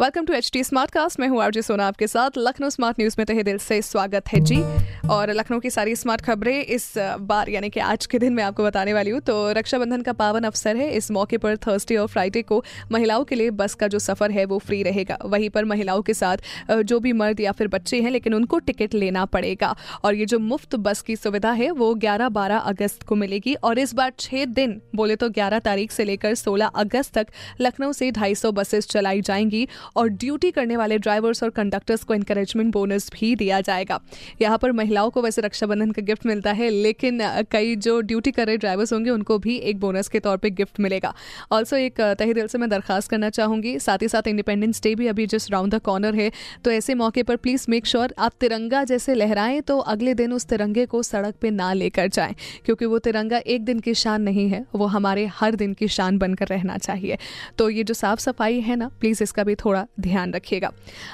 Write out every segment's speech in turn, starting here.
welcome to H T smart cast मैं हूँ RJ सोना आपके साथ। लखनऊ स्मार्ट न्यूज़ में तहे दिल से स्वागत है जी। और लखनऊ की सारी स्मार्ट खबरें इस बार, यानी कि आज के दिन मैं आपको बताने वाली हूँ। तो रक्षाबंधन का पावन अवसर है। इस मौके पर थर्सडे और फ्राइडे को महिलाओं के लिए बस का जो सफ़र है, वो फ्री रहेगा। वहीं पर महिलाओं के साथ जो भी मर्द या फिर बच्चे हैं, लेकिन उनको टिकट लेना पड़ेगा। और ये जो मुफ़्त बस की सुविधा है, वो ग्यारह बारह अगस्त को मिलेगी। और इस बार छह दिन, बोले तो ग्यारह तारीख से लेकर सोलह अगस्त तक लखनऊ से ढाई बसेस चलाई जाएँगी। और ड्यूटी करने वाले ड्राइवर्स और कंडक्टर्स को इंकरेजमेंट बोनस भी दिया जाएगा। यहाँ पर महिलाओं को वैसे रक्षाबंधन का गिफ्ट मिलता है, लेकिन कई जो ड्यूटी कर रहे ड्राइवर्स होंगे, उनको भी एक बोनस के तौर पर गिफ्ट मिलेगा। ऑल्सो एक तही दिल से मैं दरखास्त करना चाहूँगी, साथ ही साथ इंडिपेंडेंस डे भी अभी जिस राउंड द कॉर्नर है तो ऐसे मौके पर प्लीज़ मेक श्योर आप तिरंगा जैसे लहराएँ तो अगले दिन उस तिरंगे को सड़क पे ना लेकर जाएँ, क्योंकि वो तिरंगा एक दिन की शान नहीं है, वो हमारे हर दिन की शान बनकर रहना चाहिए। तो ये जो साफ़ सफ़ाई है ना प्लीज़ इसका भी थोड़ा ध्यान रखिएगा।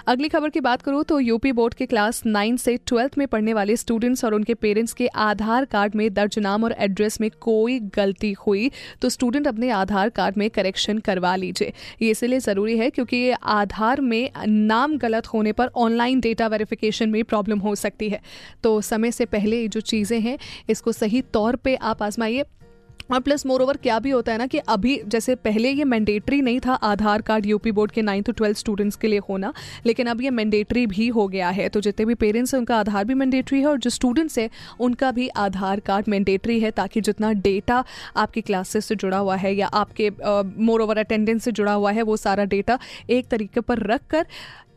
अगली खबर की बात करूँ तो यूपी बोर्ड के क्लास नाइन से ट्वेल्थ में पढ़ने वाले स्टूडेंट्स और उनके पेरेंट्स के आधार कार्ड में दर्ज नाम और एड्रेस में कोई गलती हुई तो स्टूडेंट अपने आधार कार्ड में करेक्शन करवा लीजिए। ये इसलिए ज़रूरी है क्योंकि आधार में नाम गलत होने पर ऑनलाइन डेटा वेरिफिकेशन में प्रॉब्लम हो सकती है। तो समय से पहले जो चीज़ें हैं, इसको सही तौर पर आप आजमाइए। और प्लस मोर ओवर क्या भी होता है ना कि अभी जैसे पहले ये मैंडेटरी नहीं था आधार कार्ड यूपी बोर्ड के नाइन्थ टू ट्वेल्थ स्टूडेंट्स के लिए होना, लेकिन अब ये मैंडेटरी भी हो गया है। तो जितने भी पेरेंट्स हैं, उनका आधार भी मैंडेटरी है और जो स्टूडेंट्स हैं, उनका भी आधार कार्ड मैंडेटरी है ताकि जितना डेटा आपकी क्लासेस से जुड़ा हुआ है या आपके मोर ओवर अटेंडेंस से जुड़ा हुआ है, वो सारा डेटा एक तरीके पर रख कर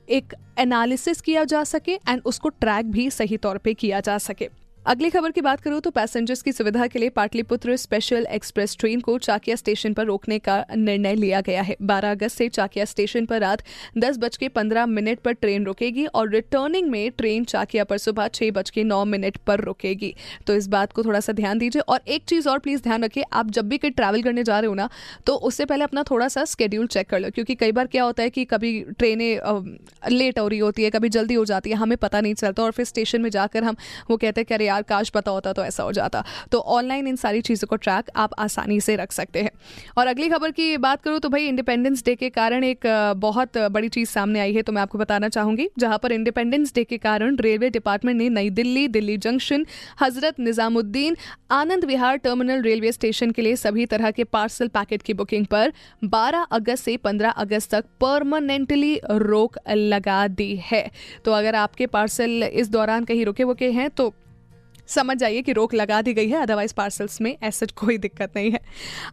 एक एनालिसिस किया जा सके एंड उसको ट्रैक भी सही तौर पे किया जा सके। अगली खबर की बात करूँ तो पैसेंजर्स की सुविधा के लिए पाटलिपुत्र स्पेशल एक्सप्रेस ट्रेन को चाकिया स्टेशन पर रोकने का निर्णय लिया गया है। 12 अगस्त से चाकिया स्टेशन पर रात दस बज के पंद्रह मिनट पर ट्रेन रुकेगी और रिटर्निंग में ट्रेन चाकिया पर सुबह छह बज के नौ मिनट पर रुकेगी। तो इस बात को थोड़ा सा ध्यान दीजिए और एक चीज़ और प्लीज़ ध्यान रखिए, आप जब भी कहीं ट्रैवल करने जा रहे हो ना तो उससे पहले अपना थोड़ा सा स्केड्यूल चेक कर लो, क्योंकि कई बार क्या होता है कि कभी ट्रेनें लेट हो रही होती है, कभी जल्दी हो जाती है, हमें पता नहीं चलता और फिर स्टेशन में जाकर हम वो कहते हैं कि अरे यार, काश पता होता तो ऐसा हो जाता। तो ऑनलाइन इन सारी चीज़ों को ट्रैक आप आसानी से रख सकते हैं। और अगली खबर की बात करूँ तो भाई इंडिपेंडेंस डे के कारण एक बहुत बड़ी चीज़ सामने आई है तो मैं आपको बताना चाहूँगी। जहाँ पर इंडिपेंडेंस डे के कारण रेलवे डिपार्टमेंट ने नई Delhi Delhi junction, Hazrat Nizamuddin, Anand Vihar terminal railway station के लिए सभी तरह के पार्सल पैकेट की बुकिंग पर 12 अगस्त से 15 अगस्त तक परमानेंटली रोक लगा दी है। तो अगर आपके पार्सल इस दौरान कहीं रुके वुके हैं तो समझ जाइए कि रोक लगा दी गई है अदरवाइज़ पार्सल्स में ऐसा कोई दिक्कत नहीं है।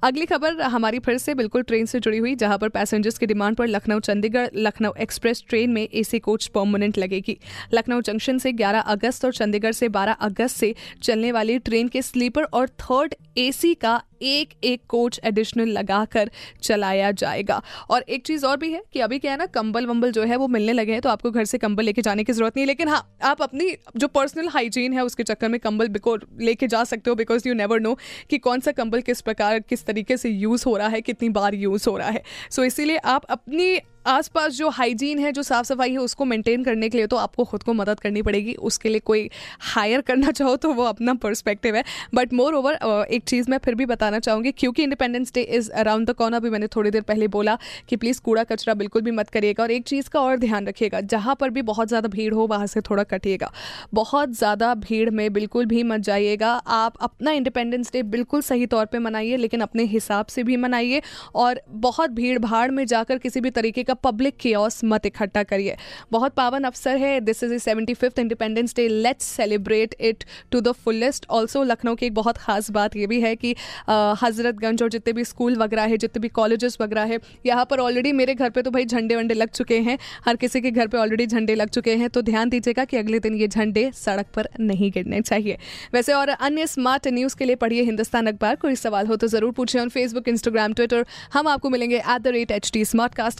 अगली खबर हमारी फिर से बिल्कुल ट्रेन से जुड़ी हुई, जहाँ पर पैसेंजर्स की डिमांड पर लखनऊ, चंडीगढ़, लखनऊ एक्सप्रेस ट्रेन में एसी कोच परमानेंट लगेगी। लखनऊ जंक्शन से 11 अगस्त और चंडीगढ़ से 12 अगस्त से चलने वाली ट्रेन के स्लीपर और थर्ड एसी का एक एक कोच एडिशनल लगाकर चलाया जाएगा। और एक चीज़ और भी है कि अभी क्या है ना कंबल वंबल जो है वो मिलने लगे हैं तो आपको घर से कंबल लेके जाने की ज़रूरत नहीं है। लेकिन हाँ आप अपनी जो पर्सनल हाइजीन है उसके चक्कर में कंबल बिको लेके जा सकते हो बिकॉज़ यू नेवर नो कि कौन सा कंबल किस प्रकार किस तरीके से यूज़ हो रहा है कितनी बार यूज़ हो रहा है। सो so, इसीलिए आप अपनी आसपास जो हाइजीन है, जो साफ़ सफ़ाई है, उसको मेंटेन करने के लिए तो आपको खुद को मदद करनी पड़ेगी। उसके लिए कोई हायर करना चाहो तो वो अपना पर्सपेक्टिव है। बट मोर ओवर एक चीज़ मैं फिर भी बताना चाहूँगी, क्योंकि independence day is around the corner भी मैंने थोड़ी देर पहले बोला कि प्लीज़ कूड़ा कचरा बिल्कुल भी मत करिएगा और एक चीज़ का और ध्यान रखिएगा, जहाँ पर भी बहुत ज़्यादा भीड़ हो, वहाँ से थोड़ा कटिएगा। बहुत ज़्यादा भीड़ में बिल्कुल भी मत जाइएगा। आप अपना इंडिपेंडेंस डे बिल्कुल सही तौर पर मनाइए, लेकिन अपने हिसाब से भी मनाइए और बहुत भीड़ भाड़ में जाकर किसी भी तरीके का पब्लिक कियोस मत इकट्ठा करिए। बहुत पावन अवसर है। This is a seventy fifth independence day let's celebrate it to the fullest also Lucknow की एक बहुत खास बात ये भी है कि हजरतगंज और जितने भी स्कूल वगैरह है, जितने भी कॉलेजेस वगैरह है, यहाँ पर ऑलरेडी मेरे घर पर तो भाई झंडे वंडे लग चुके हैं। हर किसी के घर पर ऑलरेडी झंडे लग चुके हैं। तो ध्यान दीजिएगा कि अगले दिन ये झंडे सड़क पर नहीं गिरने चाहिए। वैसे और अन्य स्मार्ट न्यूज़ के लिए पढ़िए हिंदुस्तान अखबार। कोई सवाल हो तो ज़रूर पूछें ऑन फेसबुक इंस्टाग्राम ट्विटर हम आपको मिलेंगे at the rate H T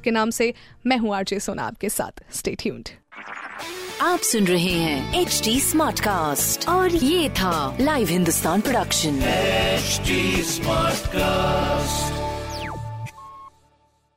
के नाम से मैं हूँ आरजे सोना आपके साथ। स्टे ट्यून्ड आप सुन रहे हैं एच डी स्मार्ट कास्ट और ये था live Hindustan production smart cast